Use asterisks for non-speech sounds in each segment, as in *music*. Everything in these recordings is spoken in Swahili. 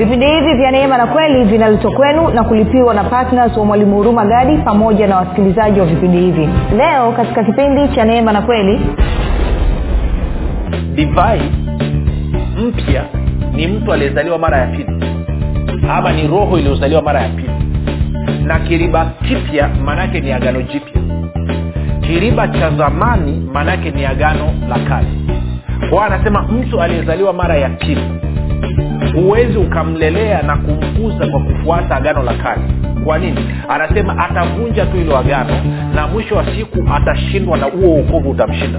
vipindi hivi vya neema na kweli vinaletwa kwenu na kulipiwa na ptns wa mwalimu huruma gadi pamoja na wasikilizaji wa vipindi hivi. Leo katika kipindi cha neema na kweli divai mpya ni mtu aliyezaliwa mara ya pili ama ni roho iliyozaliwa mara ya pili. Na kiriba kipya maanaake ni agano jipya. Kiriba cha zamani maanaake ni agano la kale. Kwao anasema mtu aliyezaliwa mara ya pili huwezi ukamlelea na kumkuza kwa kufuata agano la kale. Kwa nini? Anasema atavunja tu ilo agano na mwisho wa siku atashindwa na huo ukovu utamshinda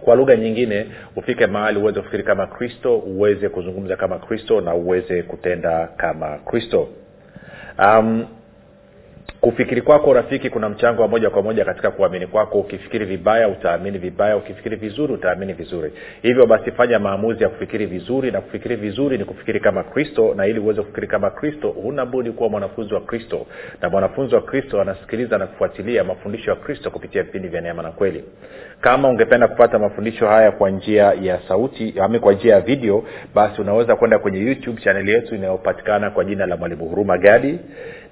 kwa lugha nyingine ufike mahali uweze kufikiri kama kristo uweze kuzungumza kama kristo na uweze kutenda kama kristo. Um, kufikiri kwako rafiki kuna mchango wa moja kwa moja katika kuamini kwako. Ukifikiri vibaya utaamini vibaya. Ukifikiri vizuri utaamini vizuri. Hivyo basi fanya maamuzi ya kufikiri vizuri na kufikiri vizuri ni kufikiri kama kristo na ili uweze kufikiri kama kristo huna kuwa mwanafunzi wa kristo. Na mwanafunzi wa kristo anasikiliza na kufuatilia mafundisho ya kristo kupitia vipindi vya neema na kweli. Kama ungependa kupata mafundisho haya kwa njia ya sauti ami kwa njia ya video basi unaweza kwenda kwenye youtube chaneli yetu inayopatikana kwa jina la mwalimu huruma gadi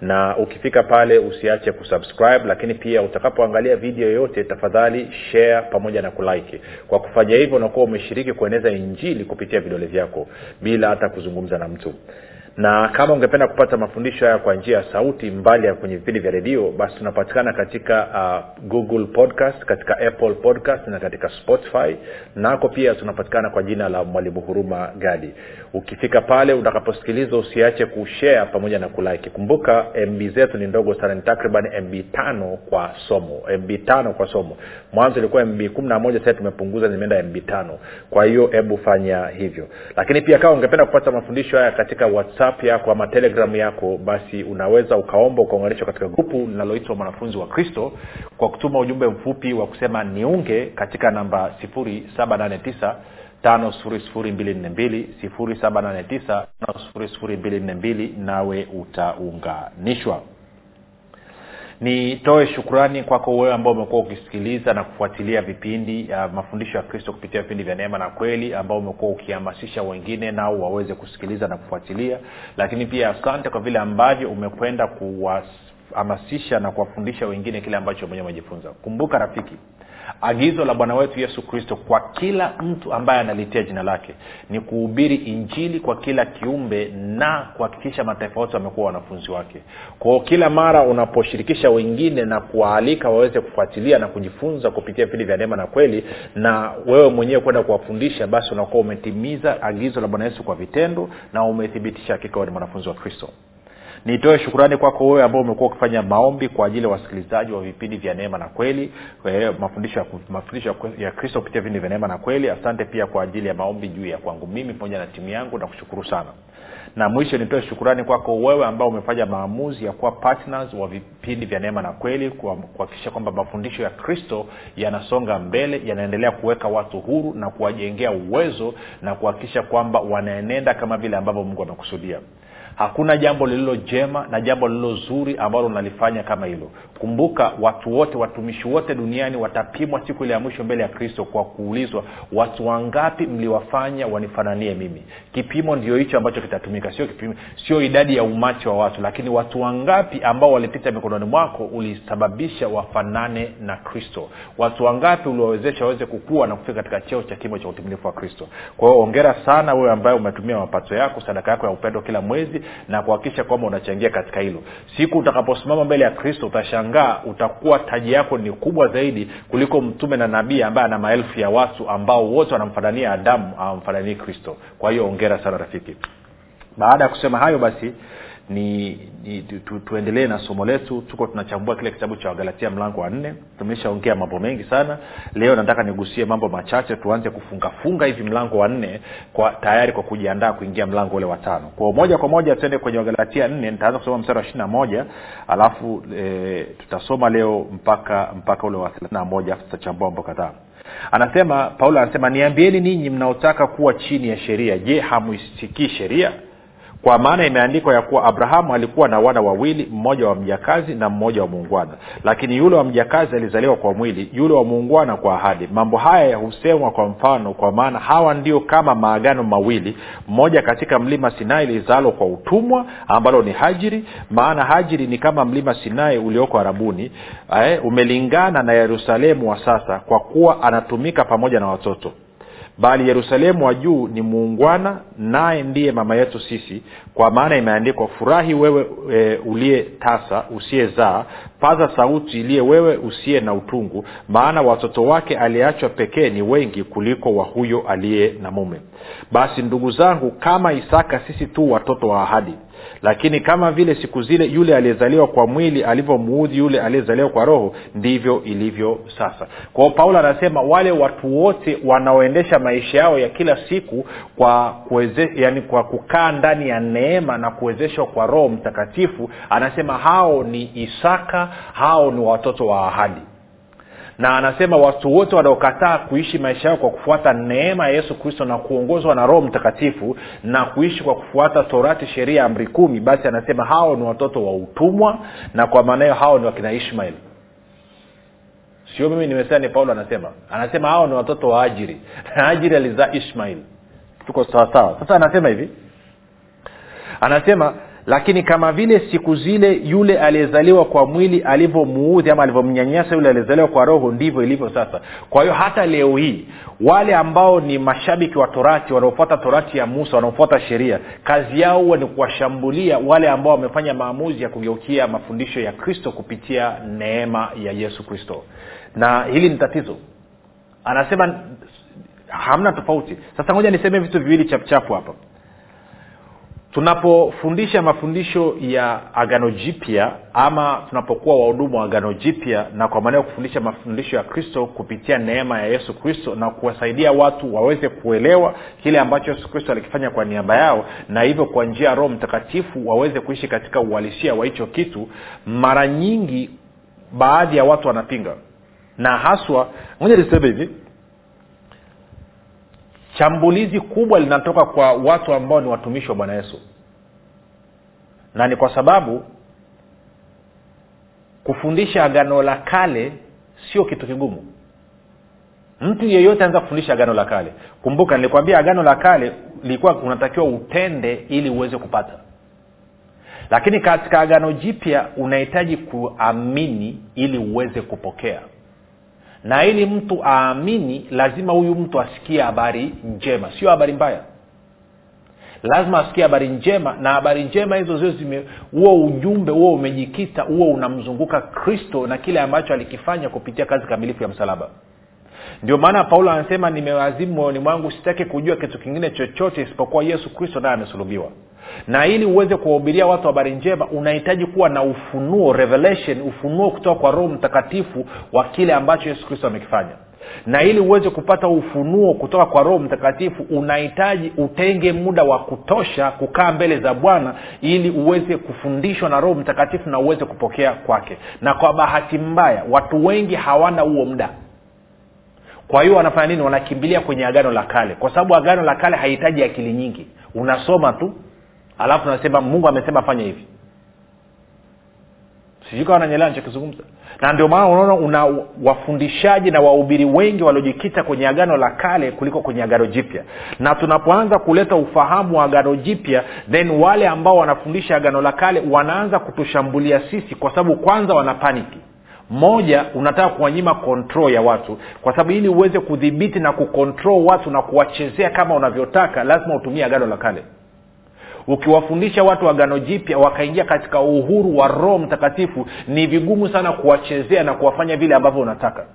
na ukifika pale usiache kusubscribe lakini pia utakapoangalia video yoyote tafadhali share pamoja na kulike. Kwa kufanya hivyo unakuwa umeshiriki kueneza injili kupitia vidole vyako bila hata kuzungumza na mtu na kama ungependa kupata mafundisho haya kwa njia ya sauti mbali ya kwenye vipindi vya redio basi tunapatikana katika uh, google podcast katika apple podcast na katika spotify. Nako pia tunapatikana kwa jina la mwalimu huruma gadi. Ukifika pale utakaposikiliza usiache kushare pamoja na kulike. Kumbuka mb zetu ni ndogo sana ni takriban mb tano kwa somo mb tano kwa somo. Mwanzo ilikuwa mb kumi na moja sasa tumepunguza zimeenda mb tano. Kwa hiyo hebu fanya hivyo. Lakini pia kama ungependa kupata mafundisho haya katika whatsapp whatsapp yako ama telegram yako basi unaweza ukaomba ukaunganishwa katika grupu linaloitwa mwanafunzi wa kristo kwa kutuma ujumbe mfupi wa kusema niunge katika namba 789 5242 nawe utaunganishwa nitoe shukrani kwako wewe ambao umekuwa ukisikiliza na kufuatilia vipindi ya mafundisho ya kristo kupitia vipindi vya neema na kweli ambao umekuwa ukihamasisha wengine nao waweze kusikiliza na kufuatilia. Lakini pia asante kwa vile ambavyo umekwenda kuwahamasisha na kuwafundisha wengine kile ambacho mwenyewe umejifunza. Kumbuka rafiki agizo la bwana wetu yesu kristo kwa kila mtu ambaye analitia jina lake ni kuhubiri injili kwa kila kiumbe na kuhakikisha mataifa wote wamekuwa wanafunzi wake. Kwao kila mara unaposhirikisha wengine na kuwaalika waweze kufuatilia na kujifunza kupitia vipindi vya neema na kweli na wewe mwenyewe kwenda kuwafundisha basi unakuwa umetimiza agizo la bwana yesu kwa vitendo na umethibitisha hakika ni mwanafunzi wa kristo nitoe shukurani kwako wewe ambao umekuwa ukifanya maombi kwa ajili ya wasikilizaji wa vipindi vya neema na kweli. Mafundisho mafundisho ya kristo kupitia vipindi vya neema na kweli. Asante pia kwa ajili ya maombi juu ya kwangu mimi pamoja na timu yangu. Na kushukuru sana. Na mwisho nitoe shukurani kwako wewe ambao umefanya maamuzi ya kuwa partners wa vipindi vya neema na kweli kuhakikisha kwamba mafundisho ya kristo yanasonga mbele yanaendelea kuweka watu huru na kuwajengea uwezo na kuhakikisha kwamba wanaenenda kama vile ambavyo mungu amekusudia hakuna jambo lililo jema na jambo lililo zuri ambalo unalifanya kama hilo. Kumbuka watu wote watumishi wote duniani watapimwa siku ile ya mwisho mbele ya kristo kwa kuulizwa watu wangapi mliwafanya wanifananie mimi? Kipimo ndio hicho ambacho kitatumika. Sio kipimo sio idadi ya umati wa watu lakini watu wangapi ambao walipita mikononi mwako ulisababisha wafanane na kristo? Watu wangapi uliwawezesha waweze kukua na kufika katika cheo cha kimo cha utimilifu wa kristo? Kwa hiyo ongera sana wewe ambaye umetumia mapato yako sadaka yako ya upendo kila mwezi na kuhakikisha kwamba unachangia katika hilo. Siku utakaposimama mbele ya kristo utashangaa utakuwa taji yako ni kubwa zaidi kuliko mtume na nabii ambaye ana maelfu ya watu ambao wote wanamfanania adamu awamfananii kristo. Kwa hiyo ongera sana rafiki. Baada ya kusema hayo basi ni, ni tu, tu, tuendelee na somo letu. Tuko tunachambua kile kitabu cha wagalatia mlango wa nne. Tumeshaongea mambo mengi sana. Leo nataka nigusie mambo machache. Tuanze kufungafunga hivi mlango wa nne kwa tayari kwa kujiandaa kuingia mlango ule wa tano. Kwa moja kwa moja tuende kwenye wagalatia nne. Nitaanza kusoma mstari wa ishiri na moja. Alafu e, tutasoma leo mpaka mpaka ule wa thelathini moja. Alafu tutachambua mambo kadhaa. Anasema paulo anasema niambieni ninyi mnaotaka kuwa chini ya sheria. Je hamuisikii sheria kwa maana imeandikwa ya kuwa abrahamu alikuwa na wana wawili mmoja wa mjakazi na mmoja wa muungwana. Lakini yule wa mjakazi alizaliwa kwa mwili yule wa muungwana kwa ahadi. Mambo haya husemwa kwa mfano kwa maana hawa ndio kama maagano mawili mmoja katika mlima sinai lizalo kwa utumwa ambalo ni hajiri. Maana hajiri ni kama mlima sinai ulioko arabuni ae, umelingana na yerusalemu wa sasa kwa kuwa anatumika pamoja na watoto. Bali yerusalemu wa juu ni muungwana naye ndiye mama yetu sisi kwa maana imeandikwa furahi wewe e, uliye tasa usiyezaa. Paza sauti iliye wewe usiye na utungu. Maana watoto wake aliyeachwa pekee ni wengi kuliko wa huyo aliye na mume. Basi ndugu zangu kama isaka sisi tu watoto wa ahadi. Lakini kama vile siku zile yule aliyezaliwa kwa mwili alivyomuudhi yule aliyezaliwa kwa roho ndivyo ilivyo sasa. Kwao paulo anasema wale watu wote wanaoendesha maisha yao ya kila siku kwa kuweze, yani kwa kukaa ndani ya neema na kuwezeshwa kwa roho mtakatifu anasema hao ni isaka hao ni watoto wa ahadi. Na anasema watu wote wanaokataa kuishi maisha yao kwa kufuata neema ya yesu kristo na kuongozwa na roho mtakatifu na kuishi kwa kufuata torati sheria amri kumi basi anasema hao ni watoto wa utumwa na kwa maana hiyo hao ni wakina ishmael sio mimi nimesema ni paulo anasema. Anasema hao ni watoto wa ajiri. Na *laughs* ajiri alizaa ishmael tuko sawasawa sasa anasema hivi. Anasema lakini kama vile siku zile yule aliyezaliwa kwa mwili alivyomuudhi ama alivyomnyanyasa yule aliyezaliwa kwa roho ndivyo ilivyo sasa. Kwa hiyo hata leo hii wale ambao ni mashabiki wa torati wanaofuata torati ya musa wanaofuata sheria kazi yao huwa ni kuwashambulia wale ambao wamefanya maamuzi ya kugeukia mafundisho ya kristo kupitia neema ya yesu kristo. Na hili ni tatizo. Anasema hamna tofauti. Sasa ngoja niseme vitu viwili chapuchapu hapa. Tunapofundisha mafundisho ya agano jipya ama tunapokuwa wahudumu wa agano jipya na kwa maana ya kufundisha mafundisho ya kristo kupitia neema ya yesu kristo na kuwasaidia watu waweze kuelewa kile ambacho yesu kristo alikifanya kwa niaba yao na hivyo kwa njia ya roho mtakatifu waweze kuishi katika uhalisia wa hicho kitu mara nyingi baadhi ya watu wanapinga. Na haswa moja niseme hivi shambulizi kubwa linatoka kwa watu ambao ni watumishi wa bwana yesu. Na ni kwa sababu kufundisha agano la kale sio kitu kigumu. Mtu yeyote anaweza kufundisha agano la kale. Kumbuka nilikwambia agano la kale lilikuwa unatakiwa utende ili uweze kupata. Lakini katika agano jipya unahitaji kuamini ili uweze kupokea na ili mtu aamini lazima huyu mtu asikie habari njema. Sio habari mbaya. Lazima asikie habari njema na habari njema hizo zio zime huo ujumbe huo umejikita huo unamzunguka kristo na kile ambacho alikifanya kupitia kazi kamilifu ya msalaba. Ndio maana paulo anasema nimewazimu moyoni mwangu sitaki kujua kitu kingine chochote isipokuwa yesu kristo naye amesulubiwa na ili uweze kuwahubiria watu habari njema unahitaji kuwa na ufunuo revelation ufunuo kutoka kwa roho mtakatifu wa kile ambacho yesu kristo amekifanya. Na ili uweze kupata ufunuo kutoka kwa roho mtakatifu unahitaji utenge muda wa kutosha kukaa mbele za bwana ili uweze kufundishwa na roho mtakatifu na uweze kupokea kwake. Na kwa bahati mbaya watu wengi hawana huo muda. Kwa hiyo wanafanya nini? Wanakimbilia kwenye agano la kale. Kwa sababu agano la kale hahitaji akili nyingi. Unasoma tu alafu nasema mungu amesema fanya hivi. Sijui kawa nanyelewa na ndio maana unaona una wafundishaji na wahubiri wengi waliojikita kwenye agano la kale kuliko kwenye agano jipya. Na tunapoanza kuleta ufahamu wa agano jipya then wale ambao wanafundisha agano la kale wanaanza kutushambulia sisi kwa sababu kwanza wana moja unataka kuwanyima kontrol ya watu. Kwa sababu ili uweze kudhibiti na kukontrol watu na kuwachezea kama unavyotaka lazima utumie agano la kale ukiwafundisha watu agano jipya wakaingia katika uhuru wa roho mtakatifu ni vigumu sana kuwachezea na kuwafanya vile ambavyo unataka.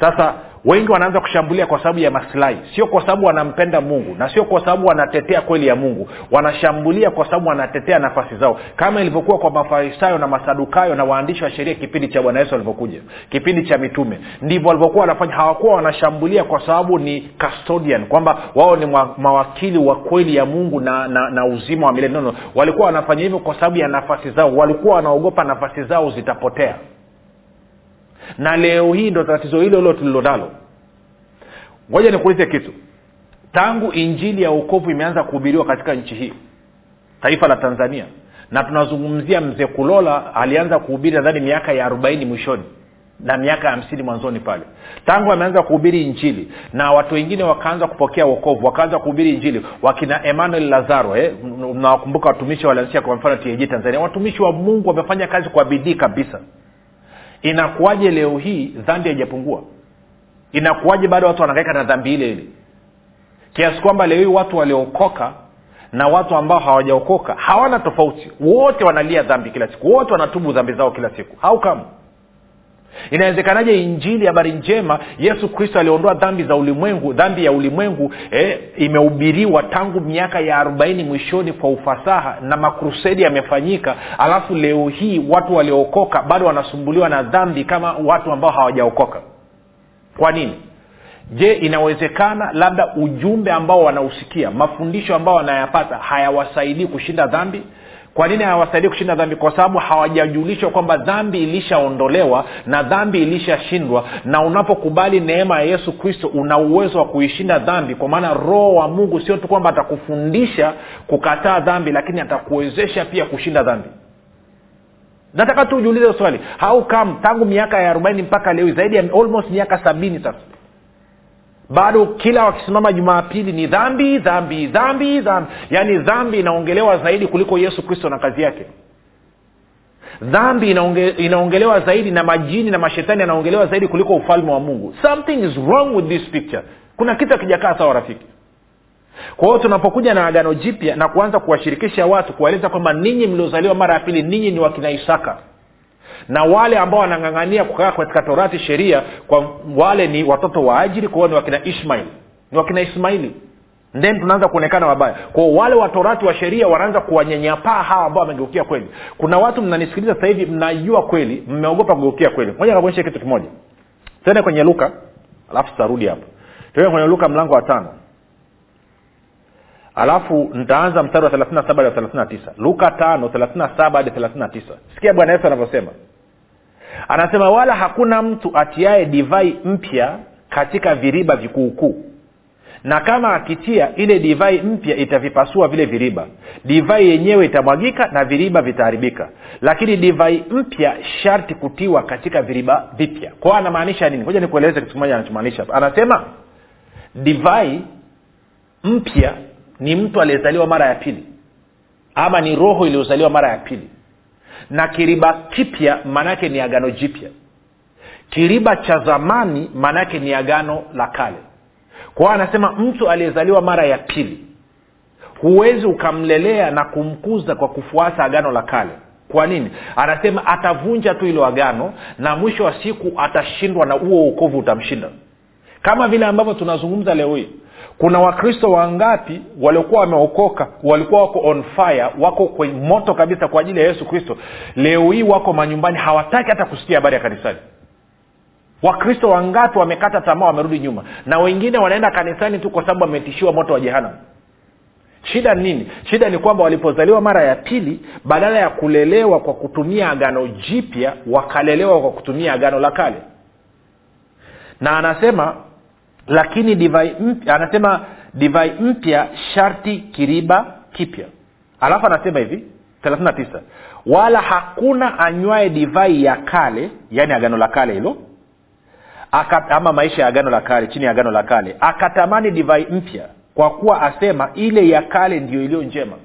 Sasa wengi wanaanza kushambulia kwa sababu ya masilahi sio kwa sababu wanampenda mungu na sio kwa sababu wanatetea kweli ya mungu. Wanashambulia kwa sababu wanatetea nafasi zao. Kama ilivyokuwa kwa mafarisayo na masadukayo na waandishi wa sheria kipindi cha bwana yesu alivyokuja kipindi cha mitume. Ndivyo walivyokuwa wanafanya. Hawakuwa wanashambulia kwa sababu ni custodian kwamba wao ni mawakili wa kweli ya mungu na, na, na uzima wa milele. Nono walikuwa wanafanya hivyo kwa sababu ya nafasi zao. Walikuwa wanaogopa nafasi zao zitapotea na leo hii ndo tatizo hilo hilo tulilonalo. Ngoja nikuulize kitu. Tangu injili ya uokovu imeanza kuhubiriwa katika nchi hii taifa la tanzania na tunazungumzia mzee kulola alianza kuhubiri nadhani miaka ya arobaini mwishoni na miaka hamsini mwanzoni pale. Tangu ameanza kuhubiri injili na watu wengine wakaanza kupokea uokovu wakaanza kuhubiri injili wakina emmanuel lazaro eh? nawakumbuka watumishi walianzisha kwa mfano tanzania. Watumishi wa mungu wamefanya kazi kwa bidii kabisa inakuwaje leo hii dhambi haijapungua? Inakuwaje bado watu wanagaika na dhambi ile ile? Kiasi kwamba leo hii watu waliokoka na watu ambao hawajaokoka hawana tofauti. Wote wanalia dhambi kila siku wote wanatubu dhambi zao kila siku. Au kama inawezekanaje injili habari njema yesu kristo aliondoa dhambi za ulimwengu dhambi ya ulimwengu eh, imehubiriwa tangu miaka ya arobaini mwishoni kwa ufasaha na makrusedi yamefanyika alafu leo hii watu waliookoka bado wanasumbuliwa na dhambi kama watu ambao hawajaokoka? Kwa nini? Je inawezekana labda ujumbe ambao wanausikia mafundisho ambao wanayapata hayawasaidii kushinda dhambi kwa nini hawasaidii kushinda dhambi? Kwa sababu hawajajulishwa kwamba dhambi ilishaondolewa na dhambi ilishashindwa. Na unapokubali neema ya yesu kristo una uwezo wa kuishinda dhambi. Kwa maana roho wa mungu sio tu kwamba atakufundisha kukataa dhambi lakini atakuwezesha pia kushinda dhambi. Nataka tu ujiulize swali. How come tangu miaka ya arobaini mpaka leo zaidi ya almost miaka sabini sasa bado kila wakisimama jumapili ni dhambi dhambi dhambi dhambi. Yaani dhambi inaongelewa zaidi kuliko yesu kristo na kazi yake. Dhambi inaonge, inaongelewa zaidi na majini na mashetani yanaongelewa zaidi kuliko ufalme wa mungu. Something is wrong with this picture. Kuna kitu akijakaa sawa rafiki. Kwa hiyo tunapokuja na agano jipya na kuanza kuwashirikisha watu kuwaeleza kwamba ninyi mliozaliwa mara ya pili ninyi ni wakina isaka na wale ambao wanang'ang'ania kukaa katika torati sheria kwa wale ni watoto wa ajiri kwao ni wakina ishmail ni wakina ismaili. Then tunaanza kuonekana wabaya. Kwao wale watorati wa sheria wanaanza kuwanyanyapaa hawa ambao wamegeukia kweli. Kuna watu mnanisikiliza sasa hivi mnajua kweli mmeogopa kugeukia kweli. Moja nakuonyesha kitu kimoja. Tende kwenye luka alafu tutarudi hapo. Tuende kwenye luka mlango wa tano. Alafu nitaanza mstari wa thelathini na saba hadi thelathini na tisa. Luka tano thelathini na saba hadi thelathini na tisa. Sikia bwana yesu anavyosema anasema wala hakuna mtu atiaye divai mpya katika viriba vikuukuu. Na kama akitia ile divai mpya itavipasua vile viriba. Divai yenyewe itamwagika na viriba vitaharibika. Lakini divai mpya sharti kutiwa katika viriba vipya. Kwao anamaanisha nini? Moja nikueleze kitu kimoja anachomaanisha. Anasema divai mpya ni mtu aliyezaliwa mara ya pili. Ama ni roho iliyozaliwa mara ya pili na kiriba kipya maanaake ni agano jipya. Kiriba cha zamani maanaake ni agano la kale. Kwa hiyo anasema mtu aliyezaliwa mara ya pili huwezi ukamlelea na kumkuza kwa kufuata agano la kale. Kwa nini? Anasema atavunja tu ilo agano na mwisho wa siku atashindwa na huo uokovu utamshinda. Kama vile ambavyo tunazungumza leo hii kuna wakristo wangapi waliokuwa wameokoka walikuwa wako on fire wako kwenye moto kabisa kwa ajili ya yesu kristo? Leo hii wako manyumbani hawataki hata kusikia habari ya kanisani. Wakristo wangapi wamekata tamaa wamerudi nyuma? Na wengine wanaenda kanisani tu kwa sababu wametishiwa moto wa jehanam shida nini? Shida ni kwamba walipozaliwa mara ya pili badala ya kulelewa kwa kutumia agano jipya wakalelewa kwa kutumia agano la kale. Na anasema lakini divai mpya anasema divai mpya sharti kiriba kipya. Alafu anasema hivi 39 wala hakuna anywae divai ya kale yaani agano la kale hilo ama maisha ya agano la kale chini ya agano la kale akatamani divai mpya kwa kuwa asema ile ya kale ndiyo iliyo njema.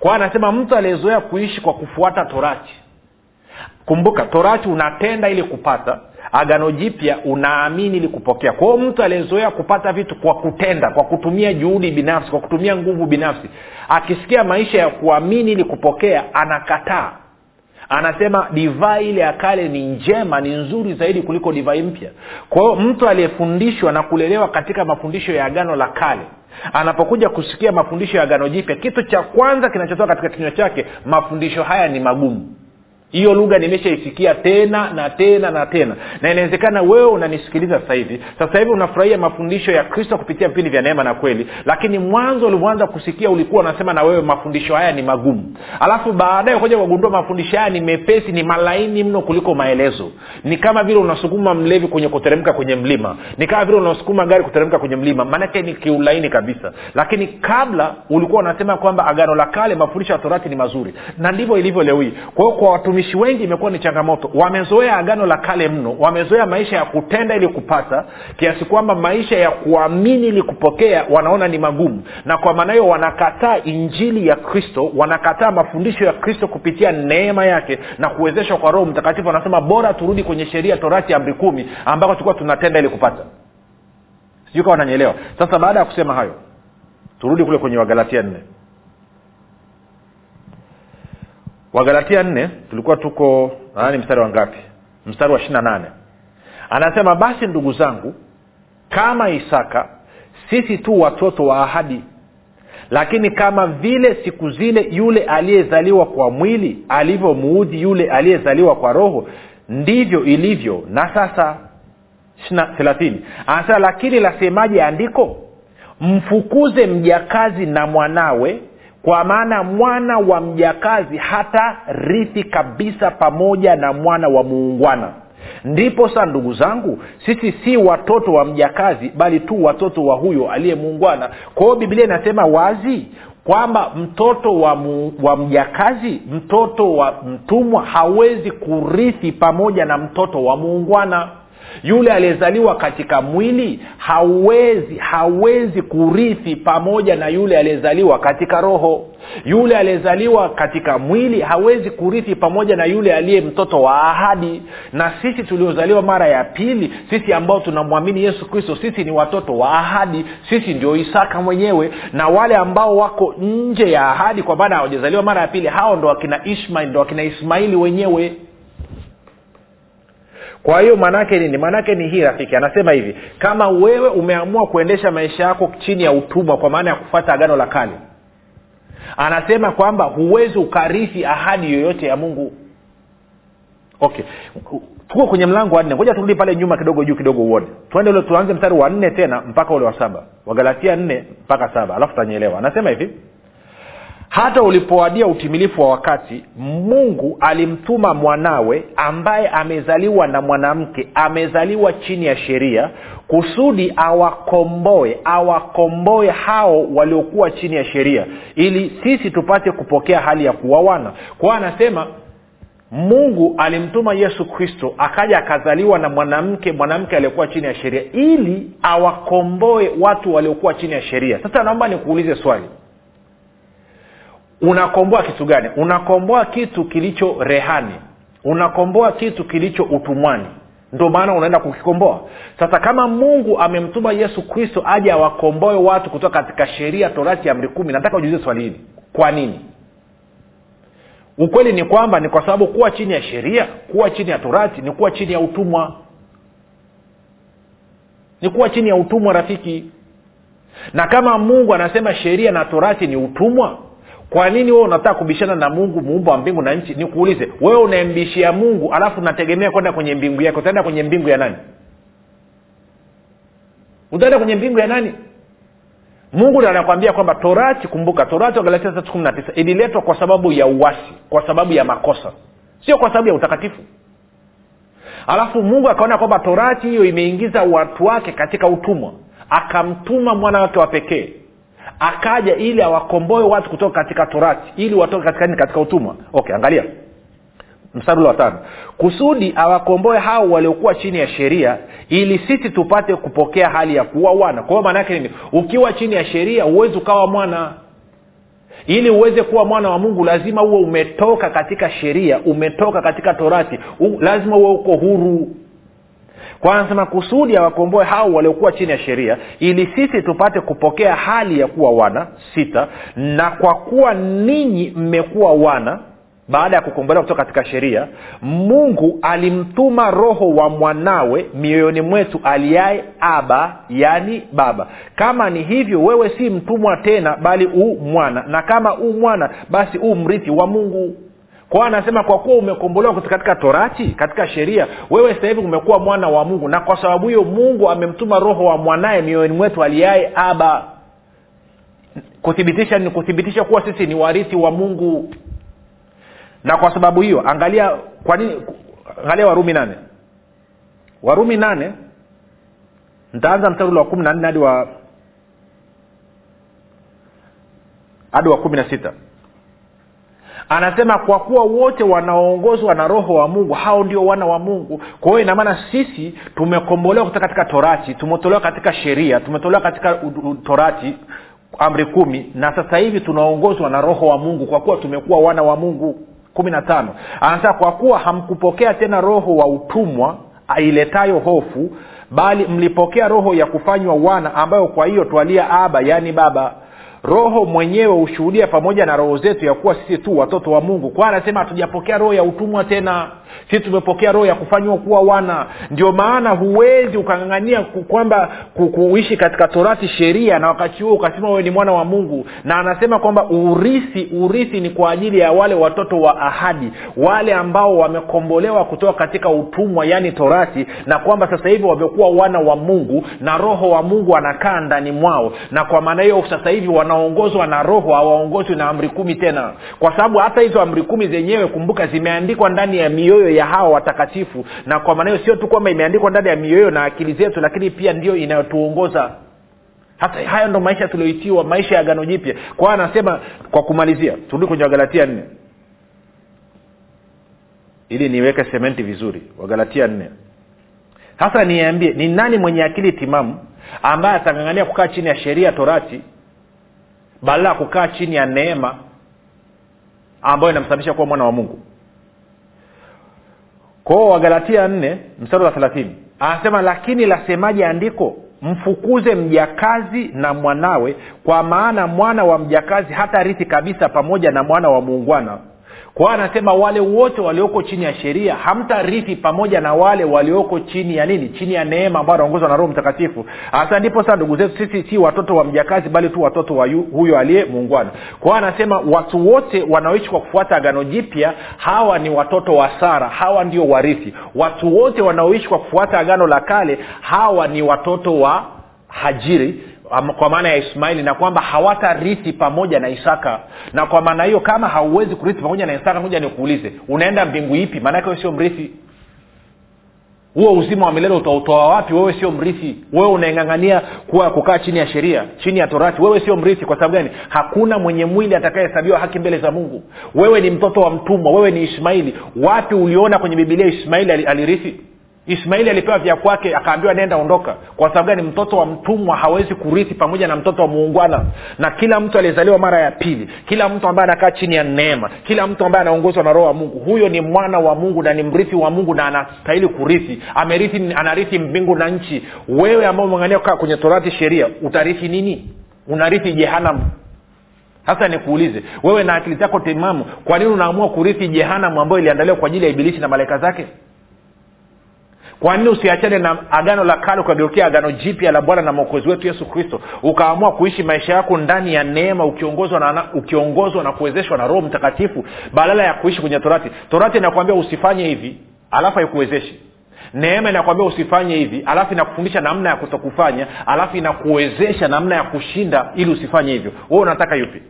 Kwa anasema mtu aliyezoea kuishi kwa kufuata torati kumbuka torati unatenda ili kupata agano jipya unaamini ili kupokea. Kwao mtu aliyezoea kupata vitu kwa kutenda kwa kutumia juhudi binafsi kwa kutumia nguvu binafsi akisikia maisha ya kuamini ili kupokea anakataa. Anasema divai ile ya kale ni njema ni nzuri zaidi kuliko divai mpya. Kwa hiyo mtu aliyefundishwa na kulelewa katika mafundisho ya agano la kale anapokuja kusikia mafundisho ya agano jipya kitu cha kwanza kinachotoka katika kinywa chake mafundisho haya ni magumu hiyo lugha nimeshaisikia tena na tena na tena. Na inawezekana wewe unanisikiliza sasa hivi. Sasa hivi unafurahia mafundisho ya kristo kupitia vipindi vya neema na kweli. Lakini mwanzo ulivyoanza kusikia ulikuwa unasema na wewe mafundisho haya ni magumu. Alafu baadaye kuja kugundua mafundisho haya ni mepesi ni malaini mno kuliko maelezo. Ni kama vile unasukuma mlevi kwenye kuteremka kwenye mlima. Ni kama vile unasukuma gari kuteremka kwenye mlima. Maanake ni kiulaini kabisa. Lakini kabla ulikuwa unasema kwamba agano la kale mafundisho ya torati ni mazuri. Na ndivyo ilivyo leo hii. Kwa hiyo kwa watumishi watumishi wengi imekuwa ni changamoto. Wamezoea agano la kale mno wamezoea maisha ya kutenda ili kupata kiasi kwamba maisha ya kuamini ili kupokea wanaona ni magumu. Na kwa maana hiyo wanakataa injili ya kristo wanakataa mafundisho ya kristo kupitia neema yake na kuwezeshwa kwa roho mtakatifu. Wanasema bora turudi kwenye sheria torati amri kumi ambako tulikuwa tunatenda ili kupata. Sijui kawa wananyeelewa sasa baada ya kusema hayo turudi kule kwenye wagalatia nne wagalatia nne tulikuwa tuko nani mstari wa ngapi? Mstari wa ishiri na nane. Anasema basi ndugu zangu kama isaka sisi tu watoto wa ahadi. Lakini kama vile siku zile yule aliyezaliwa kwa mwili alivyomuudhi yule aliyezaliwa kwa roho ndivyo ilivyo na sasa. Thelathini. Anasema lakini lasemaje andiko? Mfukuze mjakazi na mwanawe kwa maana mwana wa mjakazi hata rithi kabisa pamoja na mwana wa muungwana. Ndipo saa ndugu zangu sisi si watoto wa mjakazi bali tu watoto wa huyo aliye muungwana. Kwa hiyo biblia inasema wazi kwamba mtoto wa, mu, wa mjakazi mtoto wa mtumwa hawezi kurithi pamoja na mtoto wa muungwana yule aliyezaliwa katika mwili hawezi hawezi kurithi pamoja na yule aliyezaliwa katika roho. Yule aliyezaliwa katika mwili hawezi kurithi pamoja na yule aliye mtoto wa ahadi. Na sisi tuliozaliwa mara ya pili sisi ambao tunamwamini yesu kristo sisi ni watoto wa ahadi. Sisi ndio isaka mwenyewe. Na wale ambao wako nje ya ahadi kwa maana hawajazaliwa mara ya pili hao ndo wakina ishmail ndo wakina ismaili wenyewe kwa hiyo maanaake nini? Maanaake ni hii rafiki anasema hivi kama wewe umeamua kuendesha maisha yako chini ya utumwa kwa maana ya kufata agano la kale anasema kwamba huwezi ukarithi ahadi yoyote ya mungu. Okay. Tuko kwenye mlango wa nne. Ngoja turudi pale nyuma kidogo juu kidogo uone. Tuende ule tuanze mstari wa nne tena mpaka ule wa saba. Wagalatia nne mpaka saba. Alafu tanyelewa anasema hivi hata ulipowadia utimilifu wa wakati mungu alimtuma mwanawe ambaye amezaliwa na mwanamke amezaliwa chini ya sheria kusudi awakomboe awakomboe hao waliokuwa chini ya sheria ili sisi tupate kupokea hali ya kuwawana. Kwao anasema mungu alimtuma yesu kristo akaja akazaliwa na mwanamke mwanamke aliyekuwa chini ya sheria ili awakomboe watu waliokuwa chini ya sheria. Sasa naomba nikuulize swali unakomboa kitu gani? Unakomboa kitu kilicho rehani. Unakomboa kitu kilicho utumwani. Ndio maana unaenda kukikomboa. Sasa kama mungu amemtuma yesu kristo aje awakomboe watu kutoka katika sheria torati ya amri kumi nataka ujuzie swali hili. Kwa nini? Ukweli ni kwamba ni kwa sababu kuwa chini ya sheria kuwa chini ya torati ni kuwa chini ya utumwa. Ni kuwa chini ya utumwa rafiki. Na kama mungu anasema sheria na torati ni utumwa kwa nini wewe unataka kubishana na mungu muumba wa mbingu na nchi? Nikuulize wewe unayembishia mungu alafu unategemea kwenda kwenye mbingu yake utaenda kwenye mbingu ya nani? Utaenda kwenye mbingu ya nani? Mungu anakwambia kwamba torati kumbuka torati wa galatia tatu kumi na tisa ililetwa kwa sababu ya uwasi kwa sababu ya makosa. Sio kwa sababu ya utakatifu. Alafu mungu akaona kwamba torati hiyo imeingiza watu wake katika utumwa. Akamtuma mwana wake wa pekee akaja ili awakomboe watu kutoka katika torati ili watoke katika nini? Katika utumwa. Okay angalia. Mstari ule wa tano. Kusudi awakomboe hao waliokuwa chini ya sheria ili sisi tupate kupokea hali ya kuwa wana kwa hiyo maana yake nini? Ukiwa chini ya sheria huwezi ukawa mwana. Ili uweze kuwa mwana wa mungu lazima uwe umetoka katika sheria umetoka katika torati. U, lazima uwe uko huru kwa anasema kusudi awakomboe hao waliokuwa chini ya sheria ili sisi tupate kupokea hali ya kuwa wana sita na kwa kuwa ninyi mmekuwa wana baada ya kukombolewa kutoka katika sheria mungu alimtuma roho wa mwanawe mioyoni mwetu aliaye aba yaani baba. Kama ni hivyo wewe si mtumwa tena bali u mwana. Na kama u mwana basi u mrithi wa mungu kwao anasema kwa kuwa umekombolewa katika torati katika sheria wewe sasa hivi umekuwa mwana wa mungu. Na kwa sababu hiyo mungu amemtuma roho wa mwanaye mioyoni mwetu aliaye aba kuthibitisha ni kuthibitisha kuwa sisi ni warithi wa mungu. Na kwa sababu hiyo angalia kwa nini angalia warumi nane. Warumi nane ntaanza mstari ule wa kumi na nne hadi wa hadi wa kumi na sita anasema kwa kuwa wote wanaoongozwa na roho wa mungu hao ndio wana wa mungu. Kwa hiyo inamaana sisi tumekombolewa kutoka katika torati tumetolewa katika sheria tumetolewa katika torati amri kumi na sasa hivi tunaongozwa na roho wa mungu kwa kuwa tumekuwa wana wa mungu. Kumi na tano. Anasema kwa kuwa hamkupokea tena roho wa utumwa ailetayo hofu bali mlipokea roho ya kufanywa wana ambayo kwa hiyo twalia aba yaani baba roho mwenyewe hushuhudia pamoja na roho zetu ya kuwa sisi tu watoto wa mungu. Kwa anasema hatujapokea roho ya utumwa tena sisi tumepokea roho ya kufanywa kuwa wana. Ndio maana huwezi ukangangania kwamba kuishi katika torati sheria na wakati huo ukasema wewe ni mwana wa mungu. Na anasema kwamba urithi urithi ni kwa ajili ya wale watoto wa ahadi wale ambao wamekombolewa kutoka katika utumwa yaani torati na kwamba sasa hivi wamekuwa wana wa mungu na roho wa mungu anakaa ndani mwao. Na kwa maana hiyo sasa hivi wanaongozwa na roho hawaongozwi na amri kumi tena. Kwa sababu hata hizo amri kumi zenyewe kumbuka zimeandikwa ndani ya mioyo ya hawa watakatifu. Na kwa maana hiyo sio tu kwamba imeandikwa ndani ya mioyo na akili zetu lakini pia ndio inayotuongoza. Hata haya ndo maisha tulioitiwa maisha ya gano jipya. Kwa anasema kwa kumalizia turudi kwenye wagalatia nne. Ili niweke sementi vizuri wagalatia nne. Sasa niambie ni nani mwenye akili timamu ambaye atangangania kukaa chini ya sheria torati badala ya kukaa chini ya neema ambayo inamsababisha kuwa mwana wa mungu kwao wagalatia nne mstari wa thelathini. Anasema lakini lasemaje andiko? Mfukuze mjakazi na mwanawe kwa maana mwana wa mjakazi hata rithi kabisa pamoja na mwana wa muungwana kwa anasema wale wote walioko chini ya sheria hamtarithi pamoja na wale walioko chini ya nini? Chini ya neema ambayo anaongozwa na roho mtakatifu. Hasa ndipo sasa ndugu zetu sisi si watoto wa mjakazi bali tu watoto wa huyo aliye muungwana. Kwa anasema watu wote wanaoishi kwa kufuata agano jipya hawa ni watoto wa sara hawa ndio warithi. Watu wote wanaoishi kwa kufuata agano la kale hawa ni watoto wa hajiri kwa maana ya ismaili na kwamba hawatarithi pamoja na isaka. Na kwa maana hiyo kama hauwezi kurithi pamoja na isaka moja nikuulize unaenda mbingu ipi? Maanake wewe sio mrithi. Huo uzima wa milele utautoa wapi? Wewe sio mrithi. Wewe unaengangania kuwa kukaa chini ya sheria chini ya torati. Wewe sio mrithi. Kwa sababu gani? Hakuna mwenye mwili atakayehesabiwa haki mbele za mungu. Wewe ni mtoto wa mtumwa. Wewe ni ismaili. Wapi uliona kwenye bibilia ismaili alirithi ismaili alipewa vya kwake akaambiwa nenda ondoka. Kwa sababu gani? Mtoto wa mtumwa hawezi kurithi pamoja na mtoto wa muungwana. Na kila mtu aliyezaliwa mara ya pili kila mtu ambaye anakaa chini ya neema kila mtu ambaye anaongozwa na roho wa mungu huyo ni mwana wa mungu na ni mrithi wa mungu na anastahili kurithi. Amerithi anarithi mbingu na nchi. Wewe ambao umeangalia kukaa kwenye torati sheria utarithi nini? Unarithi jehanamu. Sasa nikuulize wewe na akili zako timamu kwa nini unaamua kurithi jehanamu ambayo iliandaliwa kwa ajili ya ibilisi na malaika zake kwa nini usiachane na agano la kale ukageukia agano jipya la bwana na mwokozi wetu yesu kristo? Ukaamua kuishi maisha yako ndani ya neema ukiongozwa na ukiongozwa na kuwezeshwa na roho mtakatifu badala ya kuishi kwenye torati. Torati inakwambia usifanye hivi alafu haikuwezeshi. Neema inakwambia usifanye hivi alafu inakufundisha namna ya kutokufanya alafu inakuwezesha namna ya kushinda ili usifanye hivyo. Wewe unataka yupi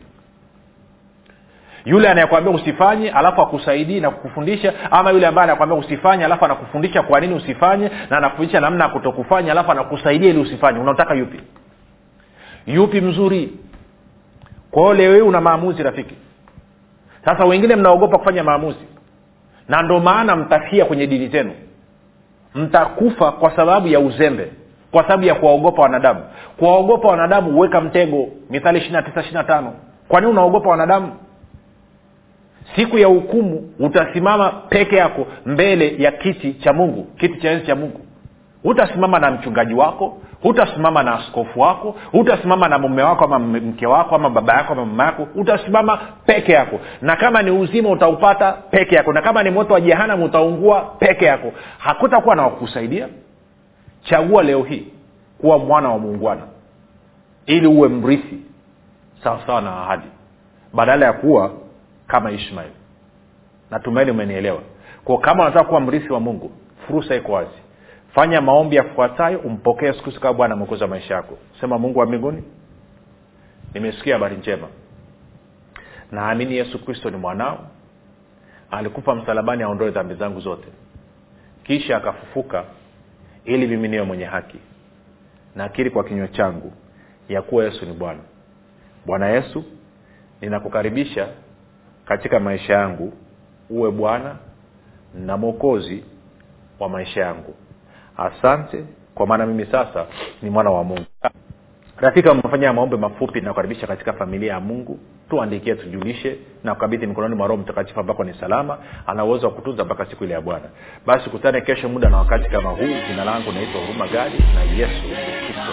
yule anayekwambia usifanye alafu akusaidii na kukufundisha ama yule ambaye anakwambia usifanye alafu anakufundisha kwa nini usifanye na anakufundisha namna ya kutokufanya alafu anakusaidia ili usifanye. Unataka yupi? Yupi mzuri? Kwa hiyo leo hii una maamuzi rafiki. Sasa wengine mnaogopa kufanya maamuzi na ndo maana mtafia kwenye dini zenu. Mtakufa kwa sababu ya uzembe kwa sababu ya kuwaogopa wanadamu. Kuwaogopa wanadamu huweka mtego. Mithali ishiri tisa ishiri tano. Kwa nini unaogopa wanadamu siku ya hukumu utasimama peke yako mbele ya kiti cha mungu. Kiti cha enzi cha mungu. Hutasimama na mchungaji wako hutasimama na askofu wako hutasimama na mume wako ama mke wako ama baba yako ama mama yako. Utasimama peke yako. Na kama ni uzima utaupata peke yako. Na kama ni moto wa jehanam utaungua peke yako. Hakutakuwa na wakusaidia chagua leo hii kuwa mwana wa muungwana ili uwe mrithi sawasawa na ahadi. Badala ya kuwa kama ishmael natumaini umenielewa. Kwa kama unataka kuwa mrithi wa mungu fursa iko wazi. Fanya maombi yafuatayo umpokee yesu kristo kama bwana mwokozi wa maisha yako. Sema mungu wa mbinguni nimesikia habari njema. Naamini yesu kristo ni mwanao. Alikufa msalabani aondoe dhambi zangu zote. Kisha akafufuka ili mimi niwe mwenye haki nakiri kwa kinywa changu ya kuwa yesu ni bwana. Bwana yesu ninakukaribisha katika maisha yangu uwe bwana na mwokozi wa maisha yangu. Asante kwa maana mimi sasa ni mwana wa mungu. Rafika umefanya maombe mafupi nakukaribisha katika familia ya mungu. Tuandikie tujulishe na kukabidhi mikononi mwa roho mtakatifu ambako ni salama ana uwezo wa kutunza mpaka siku ile ya bwana. Basi kutane kesho muda na wakati kama huu. Jina langu naitwa huruma gadi na yesu kristo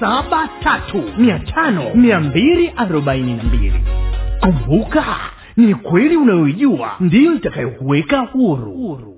saba tatu mia tano kumbuka ni kweli unayoijua ndiyo itakayokuweka huru,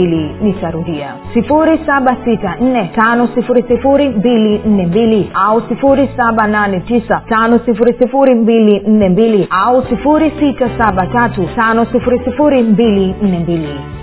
nitarudia. 7645242 au 7895242 au 6735242